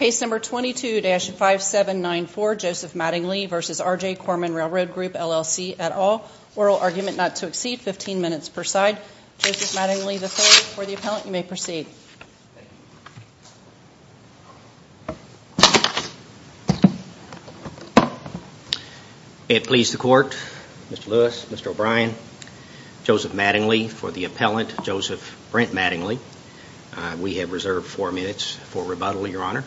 Case number 22-5794, Joseph Mattingly v. R.J. Corman Railroad Group, LLC, et al. Oral argument not to exceed 15 minutes per side. Joseph Mattingly III, for the appellant, you may proceed. It please the Court, Mr. Lewis, Mr. O'Brien, Joseph Mattingly for the appellant, Joseph Brent Mattingly. Uh, we have reserved four minutes for rebuttal, Your Honor.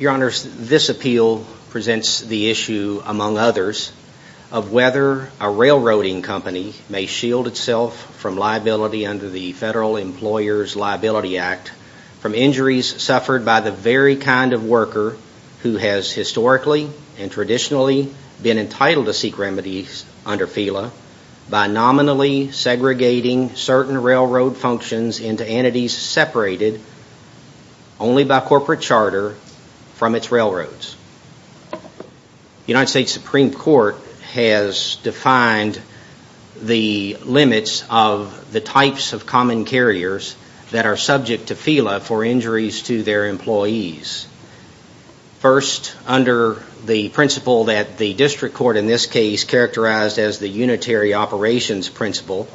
Your Honors, this appeal presents the issue, among others, of whether a railroading company may shield itself from liability under the Federal Employers Liability Act from injuries suffered by the very kind of worker who has historically and traditionally been entitled to seek remedies under FELA by nominally segregating certain railroad functions into entities separated only by corporate charter from its railroads. The United States Supreme Court has defined the limits of the types of common carriers that are subject to FELA for injuries to their employees. First, under the principle that the district court in this case characterized as the unitary operations principle,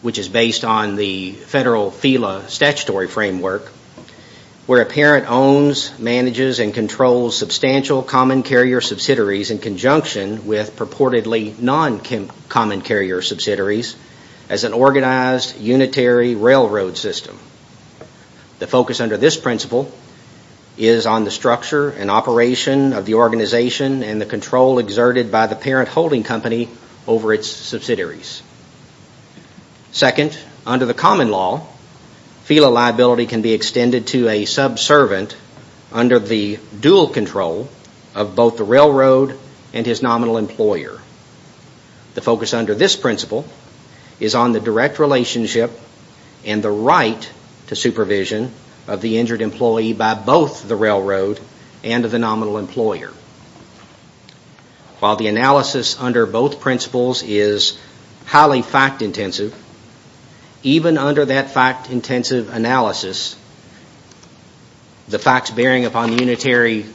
which is based on the federal FELA statutory framework, where a parent owns, manages, and controls substantial common carrier subsidiaries in conjunction with purportedly non-common carrier subsidiaries as an organized unitary railroad system. The focus under this principle is on the structure and operation of the organization and the control exerted by the parent holding company over its subsidiaries. Second, under the common law, FELA liability can be extended to a subservant under the dual control of both the railroad and his nominal employer. The focus under this principle is on the direct relationship and the right to supervision of the injured employee by both the railroad and the nominal employer. While the analysis under both principles is highly fact-intensive, even under that fact-intensive analysis, the facts bearing upon the unitary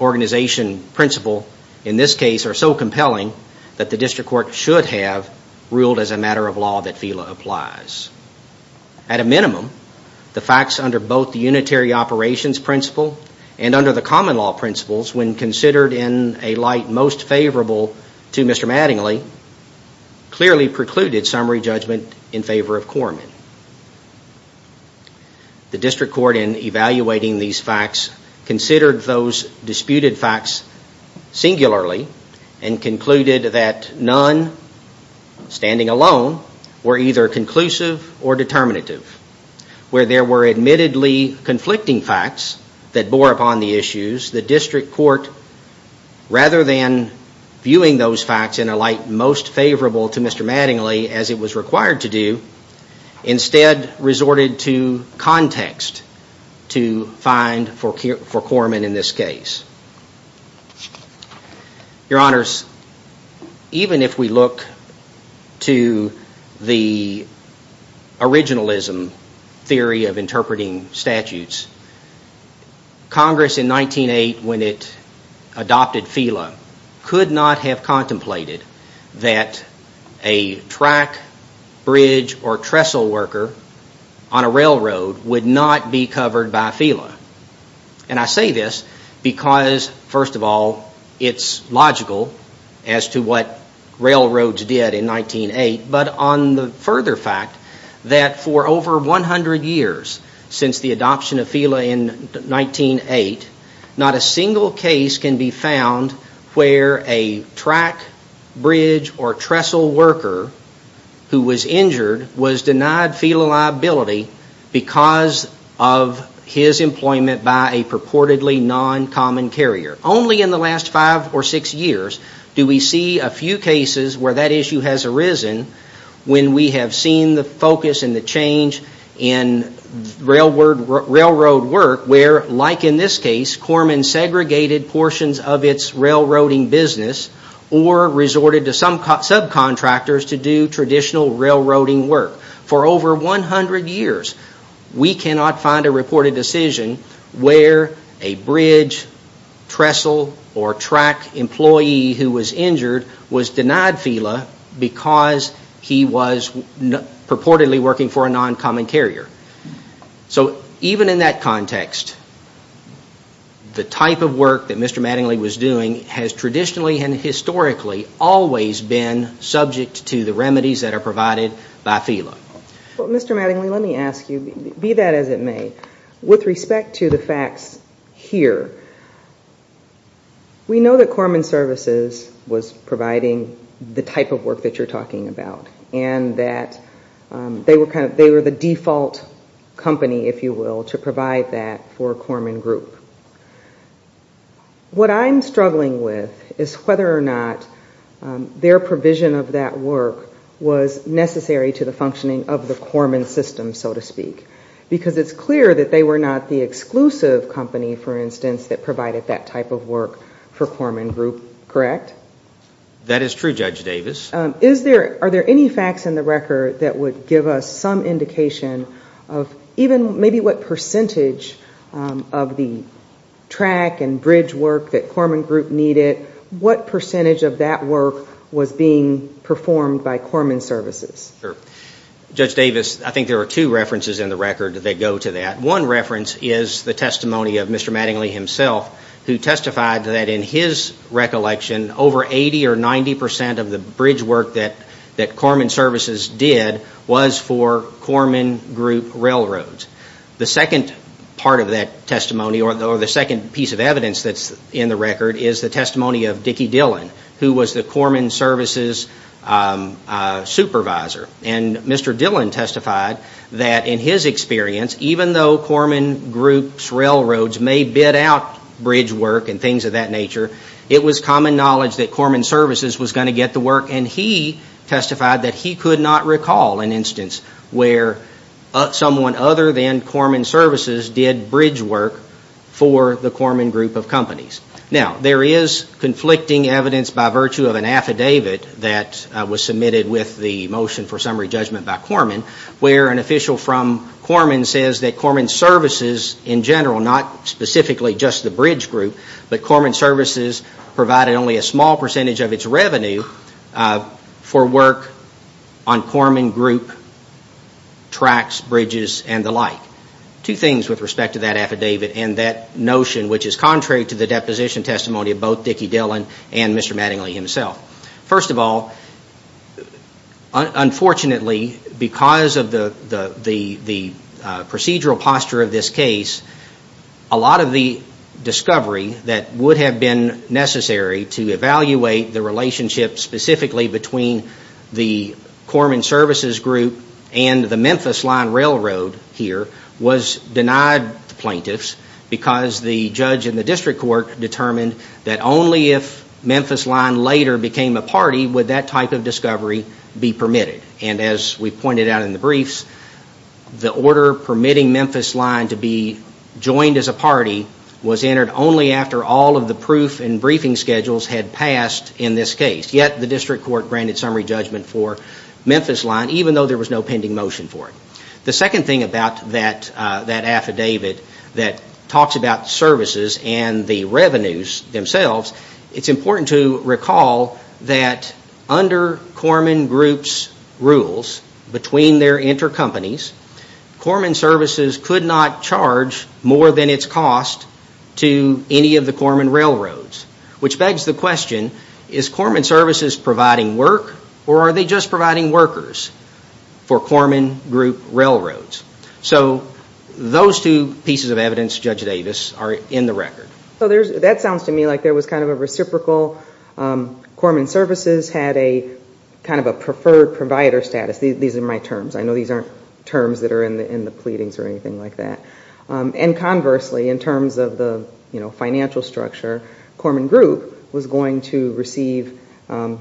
organization principle in this case are so compelling that the district court should have ruled as a matter of law that FELA applies. At a minimum, the facts under both the unitary operations principle and under the common law principles, when considered in a light most favorable to Mr. Mattingly, clearly precluded summary judgment in favor of Corman. The district court in evaluating these facts considered those disputed facts singularly and concluded that none, standing alone, were either conclusive or determinative. Where there were admittedly conflicting facts that bore upon the issues, the district court, rather than viewing those facts in a light most favorable to Mr. Mattingly as it was required to do, instead resorted to context to find for Corman in this case. Your Honors, even if we look to the originalism theory of interpreting statutes, Congress in 1908, when it adopted FELA, could not have contemplated that a track, bridge, or trestle worker on a railroad would not be covered by FELA. And I say this because, first of all, it's logical as to what railroads did in 1908, but on the further fact that for over 100 years since the adoption of FELA in 1908, not a single case can be found where a track, bridge, or trestle worker who was injured was denied FELA liability because of his employment by a purportedly non-common carrier. Only in the last five or six years do we see a few cases where that issue has arisen when we have seen the focus and the change in railroad work where, like in this case, Corman segregated portions of its railroading business or resorted to some subcontractors to do traditional railroading work. for over 100 years. We cannot find a reported decision where a bridge, trestle, or track employee who was injured was denied FELA because he was purportedly working for a non-common carrier. So even in that context, the type of work that Mr. Mattingly was doing has traditionally and historically always been subject to the remedies that are provided by FELA. Well, Mr. Mattingly, let me ask you, be that as it may, with respect to the facts here, we know that Corman Services was providing the type of work that you're talking about and that um, they were the default company, if you will, to provide that for Corman Group. What I'm struggling with is whether or not um, their provision of that work was necessary to the functioning of the Corman system, so to speak. Because it's clear that they were not the exclusive company, for instance, that provided that type of work for Corman Group, correct? That is true, Judge Davis. Um, are there any facts in the record that would give us some indication of even maybe what percentage um, of the track and bridge work that Corman Group needed, what percentage of that work was being performed by Corman Services? Judge Davis, I think there are two references in the record that go to that. One reference is the testimony of Mr. Mattingly himself, who testified that in his recollection, over 80 or 90 percent of the bridge work that Corman Services did was for Corman Group railroads. The second part of that testimony, or the second piece of evidence that's in the record, is the testimony of Dickie Dillon, who was the Corman Services um, uh, supervisor. And Mr. Dillon testified that in his experience, even though Corman Group's railroads may bid out bridge work and things of that nature, it was common knowledge that Corman Services was going to get the work. And he testified that he could not recall an instance where uh, someone other than Corman Services did bridge work for the Corman Group of companies. Now, there is conflicting evidence by virtue of an affidavit that uh, was submitted with the motion for summary judgment by Corman, where an official from Corman says that Corman Services in general, not specifically just the bridge group, but Corman Services provided only a small percentage of its revenue uh, for work on Corman Group tracks, bridges, and the like. Two things with respect to that affidavit and that notion, which is contrary to the deposition testimony of both Dickie Dillon and Mr. Mattingly himself. First of all, unfortunately, because of the uh, procedural posture of this case, a lot of the discovery that would have been necessary to evaluate the relationship specifically between the Corman Services Group and the Memphis Line Railroad here was denied the plaintiffs because the judge in the district court determined that only if Memphis Line later became a party would that type of discovery be permitted. And as we pointed out in the briefs, the order permitting Memphis Line to be joined as a party was entered only after all of the proof and briefing schedules had passed in this case. Yet the district court granted summary judgment for Memphis Line, even though there was no pending motion for it. The second thing about that uh, affidavit that talks about services and the revenues themselves, it's important to recall that under Corman Group's rules, between their intercompanies, Corman Services could not charge more than its cost to any of the Corman Railroads. Which begs the question, is Corman Services providing work or are they just providing workers for Corman Group Railroads? So those two pieces of evidence, Judge Davis, are in the record. So that sounds to me like there was kind of a reciprocal, um, Corman Services had a kind of a preferred provider status. These are my terms. I know these aren't terms that are in the pleadings or anything like that. Um, and conversely, in terms of the financial structure, Corman Group was going to receive, um,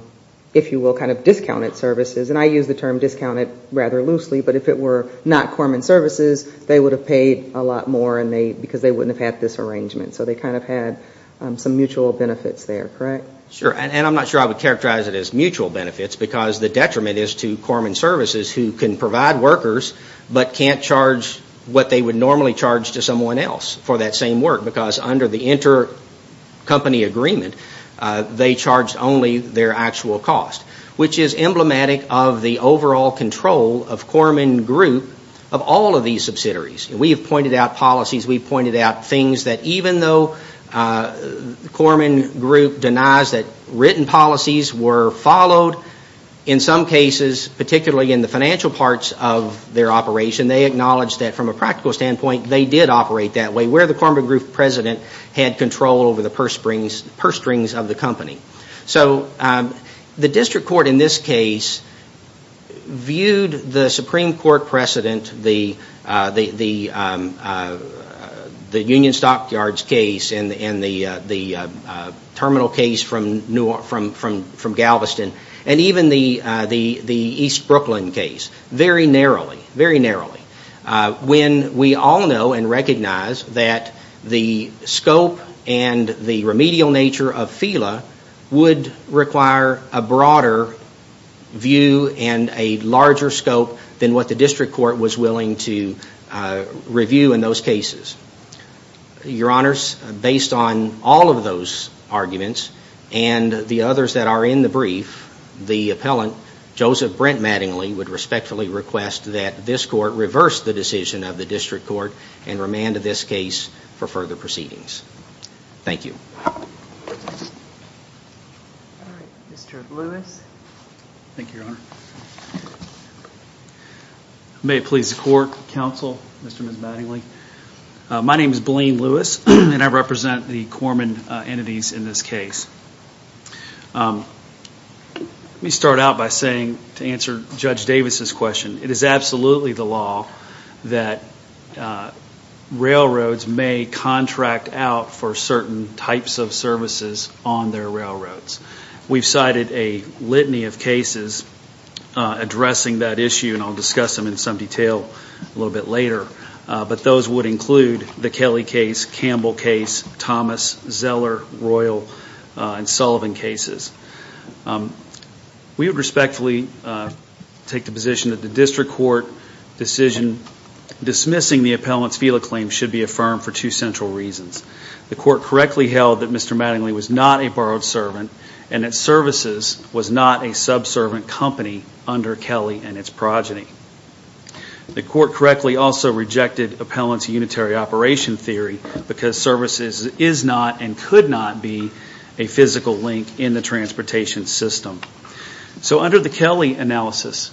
if you will, kind of discounted services. And I use the term discounted rather loosely, but if it were not Corman Services, they would have paid a lot more because they wouldn't have had this arrangement. So they kind of had um, some mutual benefits there, correct? Sure, and I'm not sure I would characterize it as mutual benefits because the detriment is to Corman Services who can provide workers but can't charge what they would normally charge to someone else for that same work because under the intercompany agreement, uh, they charged only their actual cost, which is emblematic of the overall control of Corman Group of all of these subsidiaries. We have pointed out policies, we've pointed out things that even though uh, Corman Group denies that written policies were followed, in some cases, particularly in the financial parts of their operation, they acknowledged that from a practical standpoint, they did operate that way, where the Corman Group president had control over the purse strings of the company. So um, the district court in this case viewed the Supreme Court precedent, the uh, um, uh, Union Stockyards case and the uh, terminal case from Galveston, and even uh, the East Brooklyn case, very narrowly, very narrowly. Uh, when we all know and recognize that the scope and the remedial nature of FELA would require a broader view and a larger scope than what the district court was willing to uh, review in those cases. Your Honors, based on all of those arguments and the others that are in the brief, the appellant, Joseph Brent Mattingly, would respectfully request that this court reverse the decision of the district court and remand this case for further proceedings. Thank you. Mr. Lewis. Thank you, Your Honor. May it please the court, counsel, Mr. and Ms. Mattingly. Uh, my name is Blaine Lewis, and I represent the Corman uh, entities in this case. Um, Let me start out by saying, to answer Judge Davis's question, it is absolutely the law that uh, railroads may contract out for certain types of services on their railroads. We've cited a litany of cases uh, addressing that issue, and I'll discuss them in some detail a little bit later. Uh, but those would include the Kelley case, Campbell case, Thomas, Zeller, Royal, and Sullivan cases. Um, We would respectfully uh, take the position that the district court decision dismissing the appellant's FELA claim should be affirmed for two central reasons. The court correctly held that Mr. Mattingly was not a borrowed servant and that services was not a subservient company under Kelley and its progeny. The court correctly also rejected appellant's unitary operation theory because services is not and could not be a physical link in the transportation system. So under the Kelley analysis,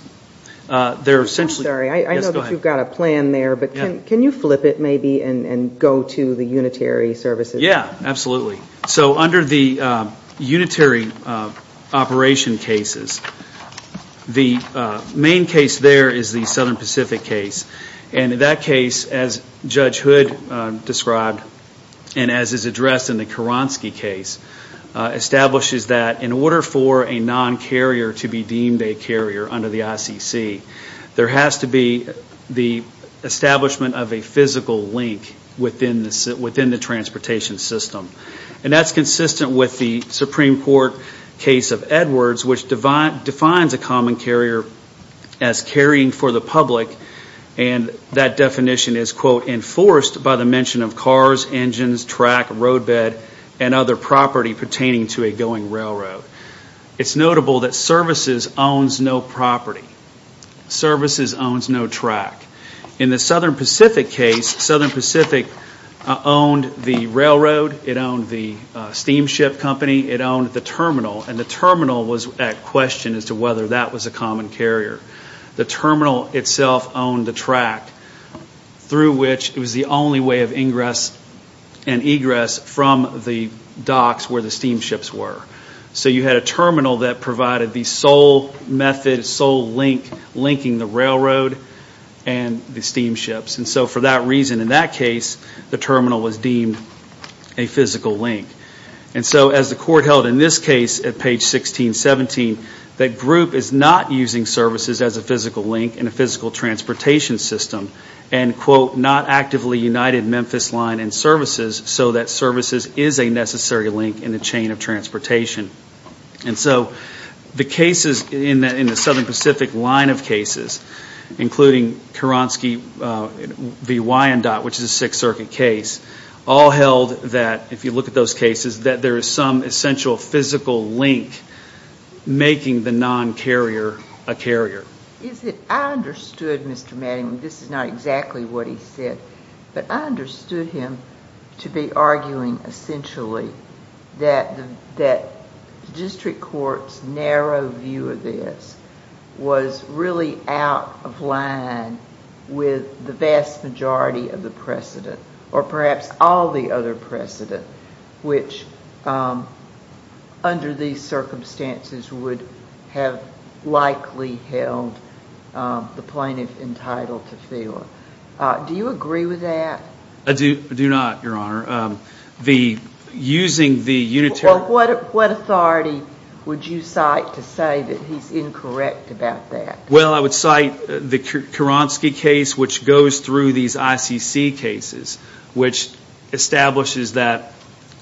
uh, they're essentially... I'm sorry, I know that you've got a plan there, but can you flip it maybe and go to the unitary services? Yeah, absolutely. So under the uh, unitary uh, operation cases, the main case there is the Southern Pacific case. And in that case, as Judge Hood described, and as is addressed in the Kieronski case, Uh, establishes that in order for a non-carrier to be deemed a carrier under the ICC, there has to be the establishment of a physical link within the transportation system. And that's consistent with the Supreme Court case of Edwards, which defines a common carrier as carrying for the public. And that definition is, quote, enforced by the mention of cars, engines, track, roadbed, and other property pertaining to a going railroad. It's notable that services owns no property. Services owns no track. In the Southern Pacific case, Southern Pacific uh, owned the railroad, it owned the uh, steamship company, it owned the terminal, and the terminal was at question as to whether that was a common carrier. The terminal itself owned the track through which it was the only way of ingress and egress from the docks where the steamships were. So you had a terminal that provided the sole method, sole link, linking the railroad and the steamships. And so for that reason, in that case, the terminal was deemed a physical link. And so as the court held in this case at page 1617, that group is not using services as a physical link in a physical transportation system and, quote, not actively united Memphis line and services so that services is a necessary link in the chain of transportation. And so the cases in the Southern Pacific line of cases, including Kieronski uh, v. Wyandotte, which is a Sixth Circuit case, all held that, if you look at those cases, that there is some essential physical link making the non-carrier a carrier. Is it I understood Mr. Mattingly. This is not exactly what he said. But I understood him to be arguing essentially that the district court's narrow view of this was really out of line with the vast majority of the precedent, or perhaps all the other precedent, which um, under these circumstances would have likely held um, the plaintiff entitled to feel. Uh, do you agree with that? I do not, Your Honor. Um, using the unitary... Well what what authority would you cite to say that he's incorrect about that? Well, I would cite uh, the Kieronski case, which goes through these ICC cases, which establishes that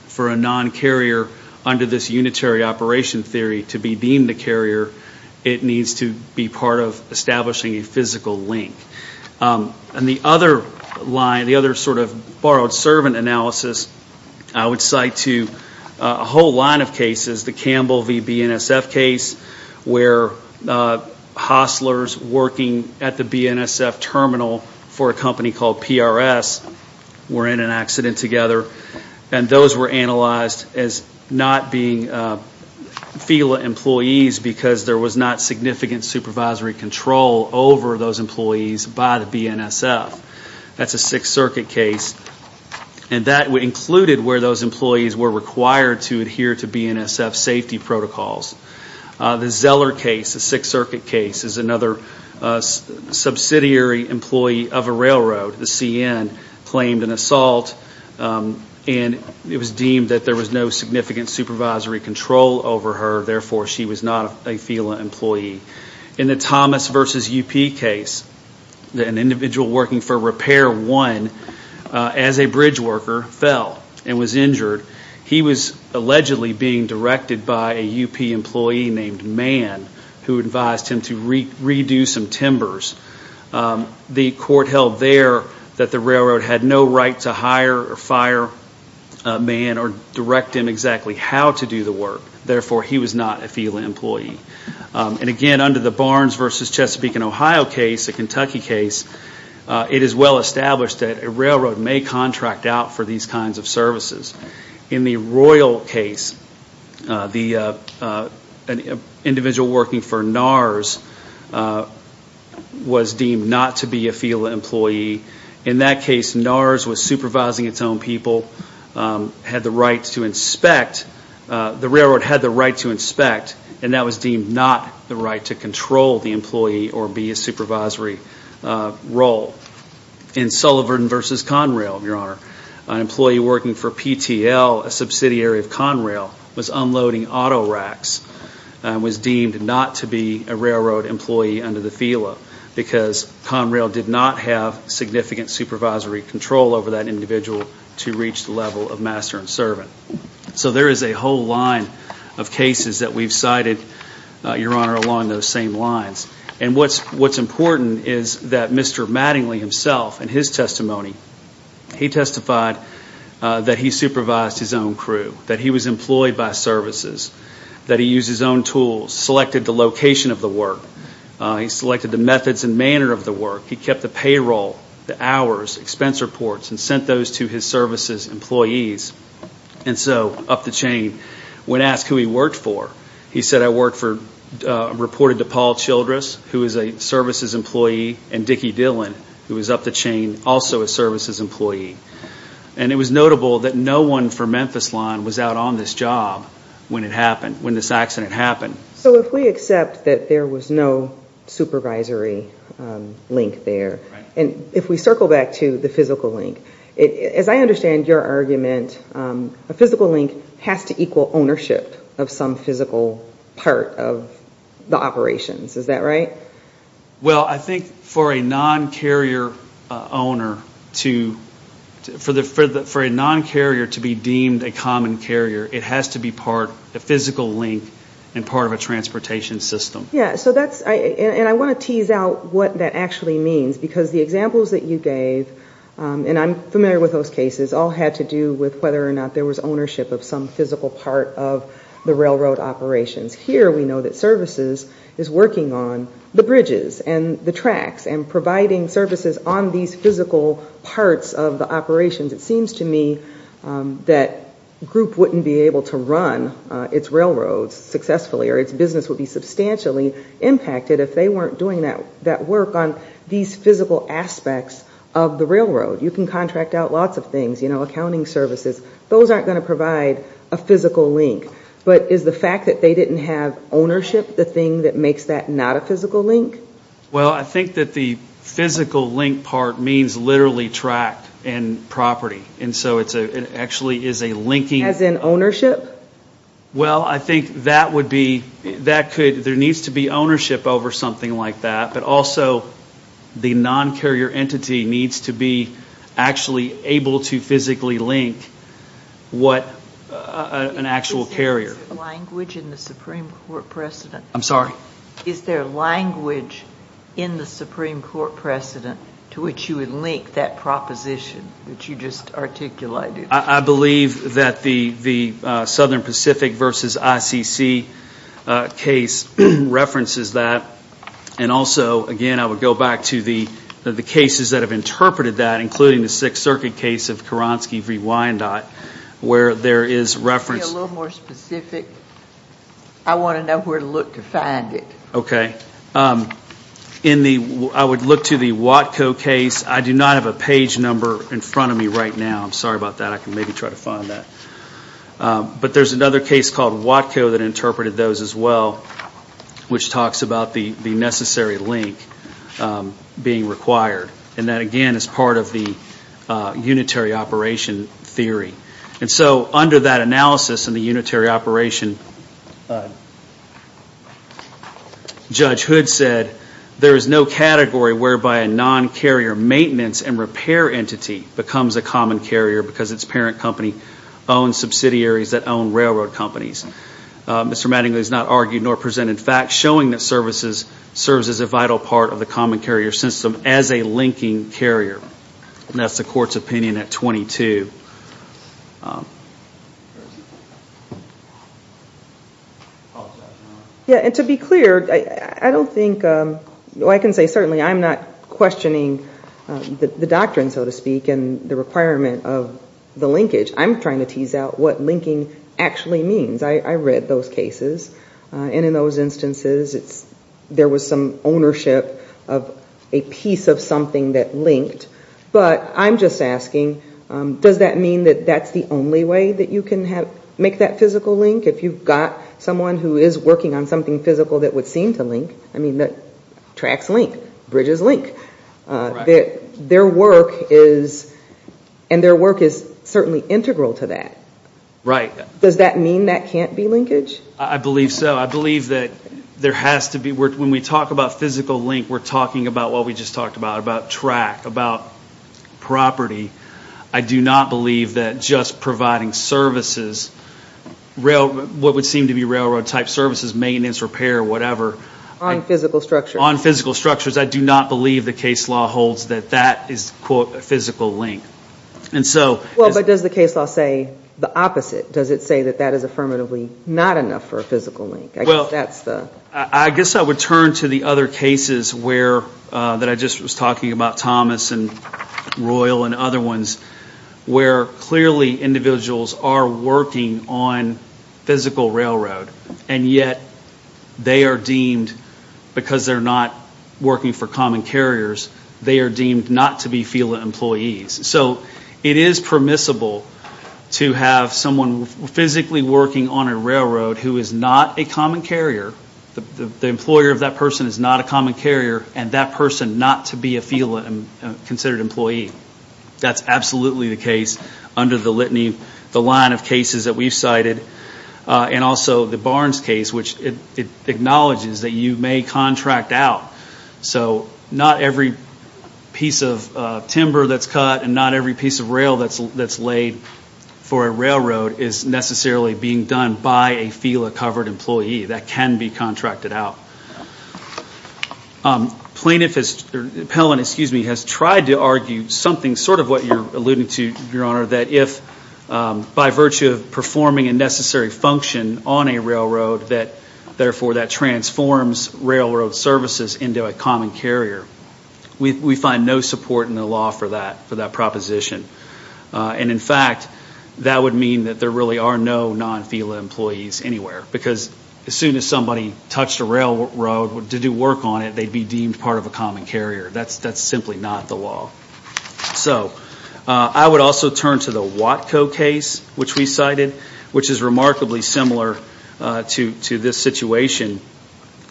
for a non-carrier under this unitary operation theory to be deemed a carrier, it needs to be part of establishing a physical link. Um, and the other line, the other sort of borrowed servant analysis, I would cite to uh, a whole line of cases, the Campbell v. BNSF case, where uh, hostlers working at the BNSF terminal for a company called PRS were in an accident together, and those were analyzed as not being uh, FELA employees because there was not significant supervisory control over those employees by the BNSF. That's a Sixth Circuit case, and that included where those employees were required to adhere to BNSF safety protocols. Uh, the Zeller case, the Sixth Circuit case, is another uh, subsidiary employee of a railroad. The CN claimed an assault, um, and it was deemed that there was no significant supervisory control over her, therefore she was not a FELA employee. In the Thomas v. UP case, an individual working for Repair One uh, as a bridge worker fell and was injured. He was allegedly being directed by a UP employee named Mann, who advised him to redo some timbers. Um, the court held there that the railroad had no right to hire or fire a man or direct him exactly how to do the work, therefore he was not a FELA employee. Um, and again, under the Barnes v. Chesapeake and Ohio case, a Kentucky case, uh, it is well established that a railroad may contract out for these kinds of services. In the Royal case, uh, the uh, an individual working for NARS was deemed not to be a FELA employee. In that case, NARS was supervising its own people, um, had the right to inspect, uh, the railroad had the right to inspect, and that was deemed not the right to control the employee or be a supervisory uh, role. In Sullivan v. Conrail, Your Honor, an employee working for PTL, a subsidiary of Conrail, was unloading auto racks uh, and was deemed not to be a railroad employee under the FELA because Conrail did not have significant supervisory control over that individual to reach the level of master and servant. So there is a whole line of cases that we've cited, uh, Your Honor, along those same lines. And what's important is that Mr. Mattingly himself, in his testimony, he testified uh, that he supervised his own crew, that he was employed by services, that he used his own tools, selected the location of the work, Uh, he selected the methods and manner of the work, he kept the payroll, the hours, expense reports, and sent those to his services employees. And so, up the chain, when asked who he worked for, he said, I worked for, uh, reported to Paul Childress, who is a services employee, and Dickie Dillon, who is up the chain, also a services employee. And it was notable that no one from Memphis Line was out on this job when it happened, when this accident happened. So if we accept that there was no supervisory um, link there, and if we circle back to the physical link, as I understand your argument, um, a physical link has to equal ownership of some physical part of the operations. Is that right? Well, I think for a non-carrier uh, owner to, for a non-carrier to be deemed a common carrier, it has to be part, a physical link and part of a transportation system. Yeah, so that's, and I want to tease out what that actually means because the examples that you gave, um, and I'm familiar with those cases, all had to do with whether or not there was ownership of some physical part of the railroad operations. Here we know that services is working on the bridges and the tracks and providing services on these physical parts of the operations. It seems to me um, that group wouldn't be able to run uh, its railroads successfully or its business would be substantially impacted if they weren't doing that work on these physical aspects of the railroad. You can contract out lots of things, you know, accounting services. Those aren't going to provide a physical link. But is the fact that they didn't have ownership the thing that makes that not a physical link? Well, I think that the physical link part means literally track and property. And so it actually is a linking. As in ownership? Well, I think that would be, that could, there needs to be ownership over something like that. But also the non-carrier entity needs to be actually able to physically link what uh, an actual carrier. Is there language in the Supreme Court precedent? I'm sorry? Is there language in the Supreme Court precedent to which you would link that proposition that you just articulated? I believe that the uh, Southern Pacific versus ICC uh, case references that. And also, again, I would go back to the cases that have interpreted that, including the Sixth Circuit case of Kieronski v. Wyandotte, where there is reference. Be a little more specific. I want to know where to look to find it. Okay. Um, In the, I would look to the Watco case. I do not have a page number in front of me right now. I'm sorry about that. I can maybe try to find that. Uh, but there's another case called Watco that interpreted those as well, which talks about the necessary link um, being required. And that, again, is part of the uh, unitary operation theory. And so under that analysis in the unitary operation, uh, Judge Hood said, there is no category whereby a non-carrier maintenance and repair entity becomes a common carrier because its parent company owns subsidiaries that own railroad companies. Uh, Mr. Mattingly has not argued nor presented facts showing that services serves as a vital part of the common carrier system as a linking carrier. That's the court's opinion at 22. Um, yeah, and to be clear, I don't think, um, well, I can say certainly I'm not questioning um, the doctrine, so to speak, and the requirement of the linkage. I'm trying to tease out what linking actually means. I read those cases. Uh, and in those instances, it's there was some ownership of a piece of something that linked. But I'm just asking, um, does that mean that that's the only way that you can make that physical link? If you've got someone who is working on something physical that would seem to link, I mean, tracks link, bridges link. Uh, their work is, and their work is certainly integral to that. Right. Does that mean that can't be linkage? I believe so. I believe that there has to be, when we talk about physical link, we're talking about what we just talked about, about track, about property. I do not believe that just providing services, rail, what would seem to be railroad type services, maintenance, repair, whatever. On physical structures. On physical structures. I do not believe the case law holds that that is, quote, a physical link. And so. Well, but does the case law say the opposite? Does it say that that is affirmatively not enough for a physical link? I guess that's the. I guess I would turn to the other cases where, uh, that I just was talking about, Thomas and Royal and other ones, where clearly individuals are working on physical railroad. And yet they are deemed, because they're not working for common carriers, they are deemed not to be FELA employees. So it is permissible to have someone physically working on a railroad who is not a common carrier, the employer of that person is not a common carrier, and that person not to be a FELA um, uh, considered employee. That's absolutely the case under the litany, the line of cases that we've cited, and also the Barnes case, which acknowledges that you may contract out. So not every piece of timber that's cut and not every piece of rail that's laid for a railroad is necessarily being done by a FELA-covered employee. That can be contracted out. Plaintiff has uh Pellant excuse me has tried to argue something sort of what you're alluding to, Your Honor, that if Um, by virtue of performing a necessary function on a railroad, that therefore that transforms railroad services into a common carrier. We find no support in the law for that for that proposition. Uh, and in fact, that would mean that there really are no non-FELA employees anywhere because as soon as somebody touched a railroad to do work on it, they'd be deemed part of a common carrier. That's that's simply not the law. So Uh, I would also turn to the Watco case, which we cited, which is remarkably similar uh, to this situation.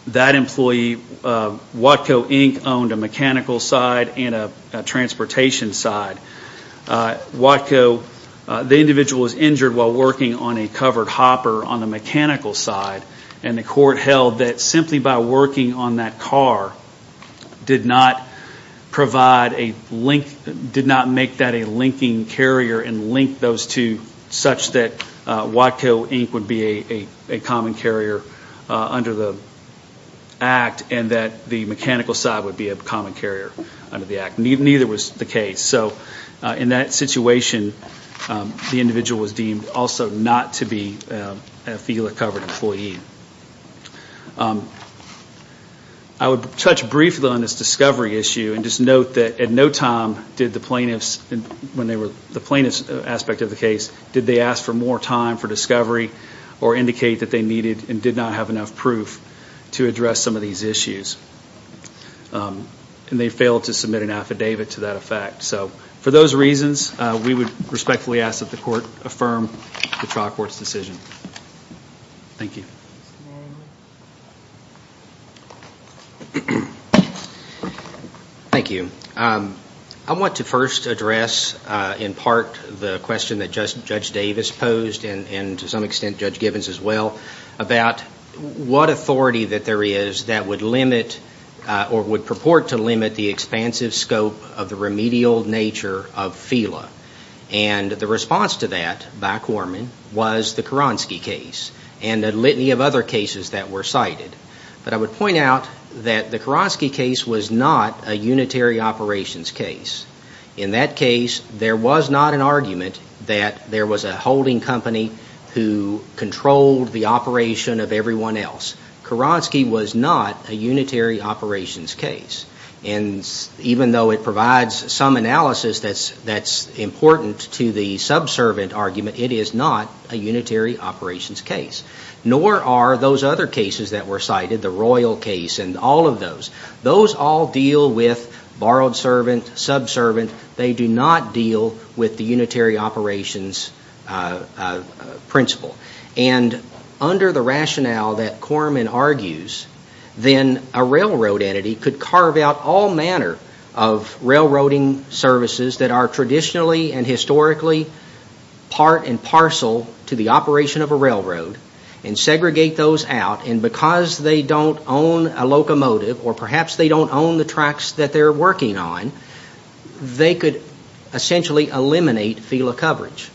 That employee, uh, Watco Inc., owned a mechanical side and a transportation side. Watco, the individual was injured while working on a covered hopper on the mechanical side, and the court held that simply by working on that car did not provide a link, did not make that a linking carrier and link those two such that uh, Watco Inc. would be a common carrier uh, under the Act and that the mechanical side would be a common carrier under the Act. Neither was the case. So uh, in that situation, um, the individual was deemed also not to be a FELA-covered employee. Um, I would touch briefly on this discovery issue and just note that at no time did the plaintiffs, when they were the plaintiff's aspect of the case, did they ask for more time for discovery or indicate that they needed and did not have enough proof to address some of these issues. Um, and they failed to submit an affidavit to that effect. So for those reasons, uh, we would respectfully ask that the court affirm the trial court's decision. Thank you. Thank you. Um, I want to first address uh, in part the question that Judge Davis posed and to some extent Judge Gibbons as well about what authority that there is that would limit uh, or would purport to limit the expansive scope of the remedial nature of FELA. And the response to that by Corman was the Koronsky case and a litany of other cases that were cited. But I would point out that the Koronsky case was not a unitary operations case. In that case, there was not an argument that there was a holding company who controlled the operation of everyone else. Koronsky was not a unitary operations case. And even though it provides some analysis that's important to the subservient argument, it is not a unitary operations case. Nor are those other cases that were cited, the Royal case and all of those. Those all deal with borrowed servant, subservient. They do not deal with the unitary operations uh, uh, principle. And under the rationale that Corman argues, then a railroad entity could carve out all manner of railroading services that are traditionally and historically part and parcel to the operation of a railroad and segregate those out. And because they don't own a locomotive or perhaps they don't own the tracks that they're working on, they could essentially eliminate FELA coverage.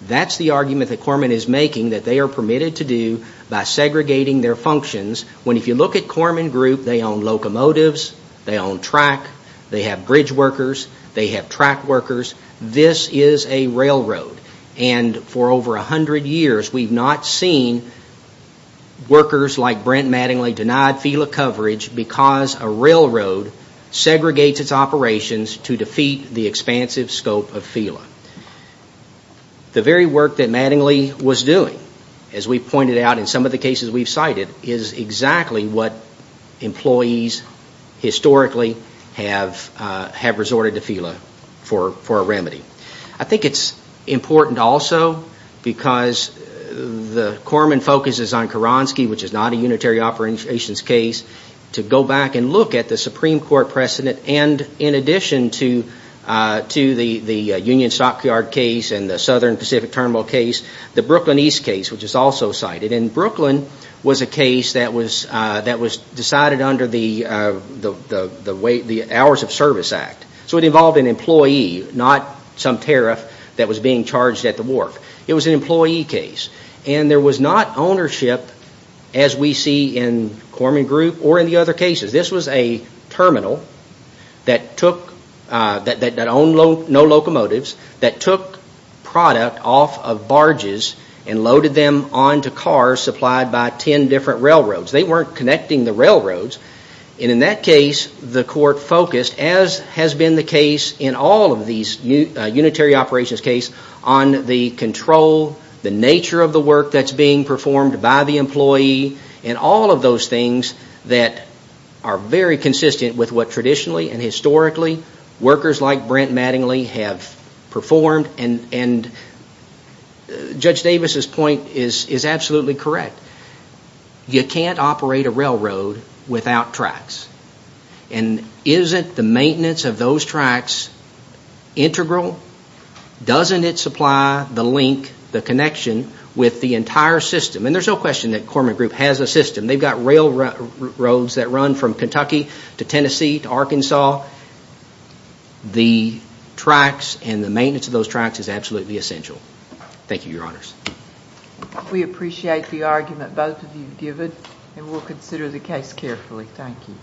That's the argument that Corman is making that they are permitted to do by segregating their functions. When if you look at Corman Group, they own locomotives, they own track, they have bridge workers, they have track workers. This is a railroad. And for over 100 years, we've not seen workers like Brent Mattingly denied FELA coverage because a railroad segregates its operations to defeat the expansive scope of FELA. The very work that Mattingly was doing, as we pointed out in some of the cases we've cited, is exactly what employees historically have uh, resorted to FELA for a remedy. I think it's important also because the Corman focuses on Koronsky, which is not a unitary operations case, to go back and look at the Supreme Court precedent and in addition to Uh, to the uh, Union Stockyard case and the Southern Pacific Terminal case, the Brooklyn East case, which is also cited. And Brooklyn was a case that was uh, decided under the Hours of Service Act. So it involved an employee, not some tariff that was being charged at the wharf. It was an employee case. And there was not ownership, as we see in Corman Group or in the other cases. This was a terminal that Uh, owned no locomotives, that took product off of barges and loaded them onto cars supplied by 10 different railroads. They weren't connecting the railroads. And in that case, the court focused, as has been the case in all of these uh, unitary operations cases, on the control, the nature of the work that's being performed by the employee, and all of those things that are very consistent with what traditionally and historically workers like Brent Mattingly have performed. And uh, Judge Davis' point is absolutely correct. You can't operate a railroad without tracks. And isn't the maintenance of those tracks integral? Doesn't it supply the link, the connection with the entire system? And there's no question that Corman Group has a system. They've got railroads that run from Kentucky to Tennessee to Arkansas. The tracks and the maintenance of those tracks is absolutely essential. Thank you, Your Honors. We appreciate the argument both of you have given, and we'll consider the case carefully. Thank you.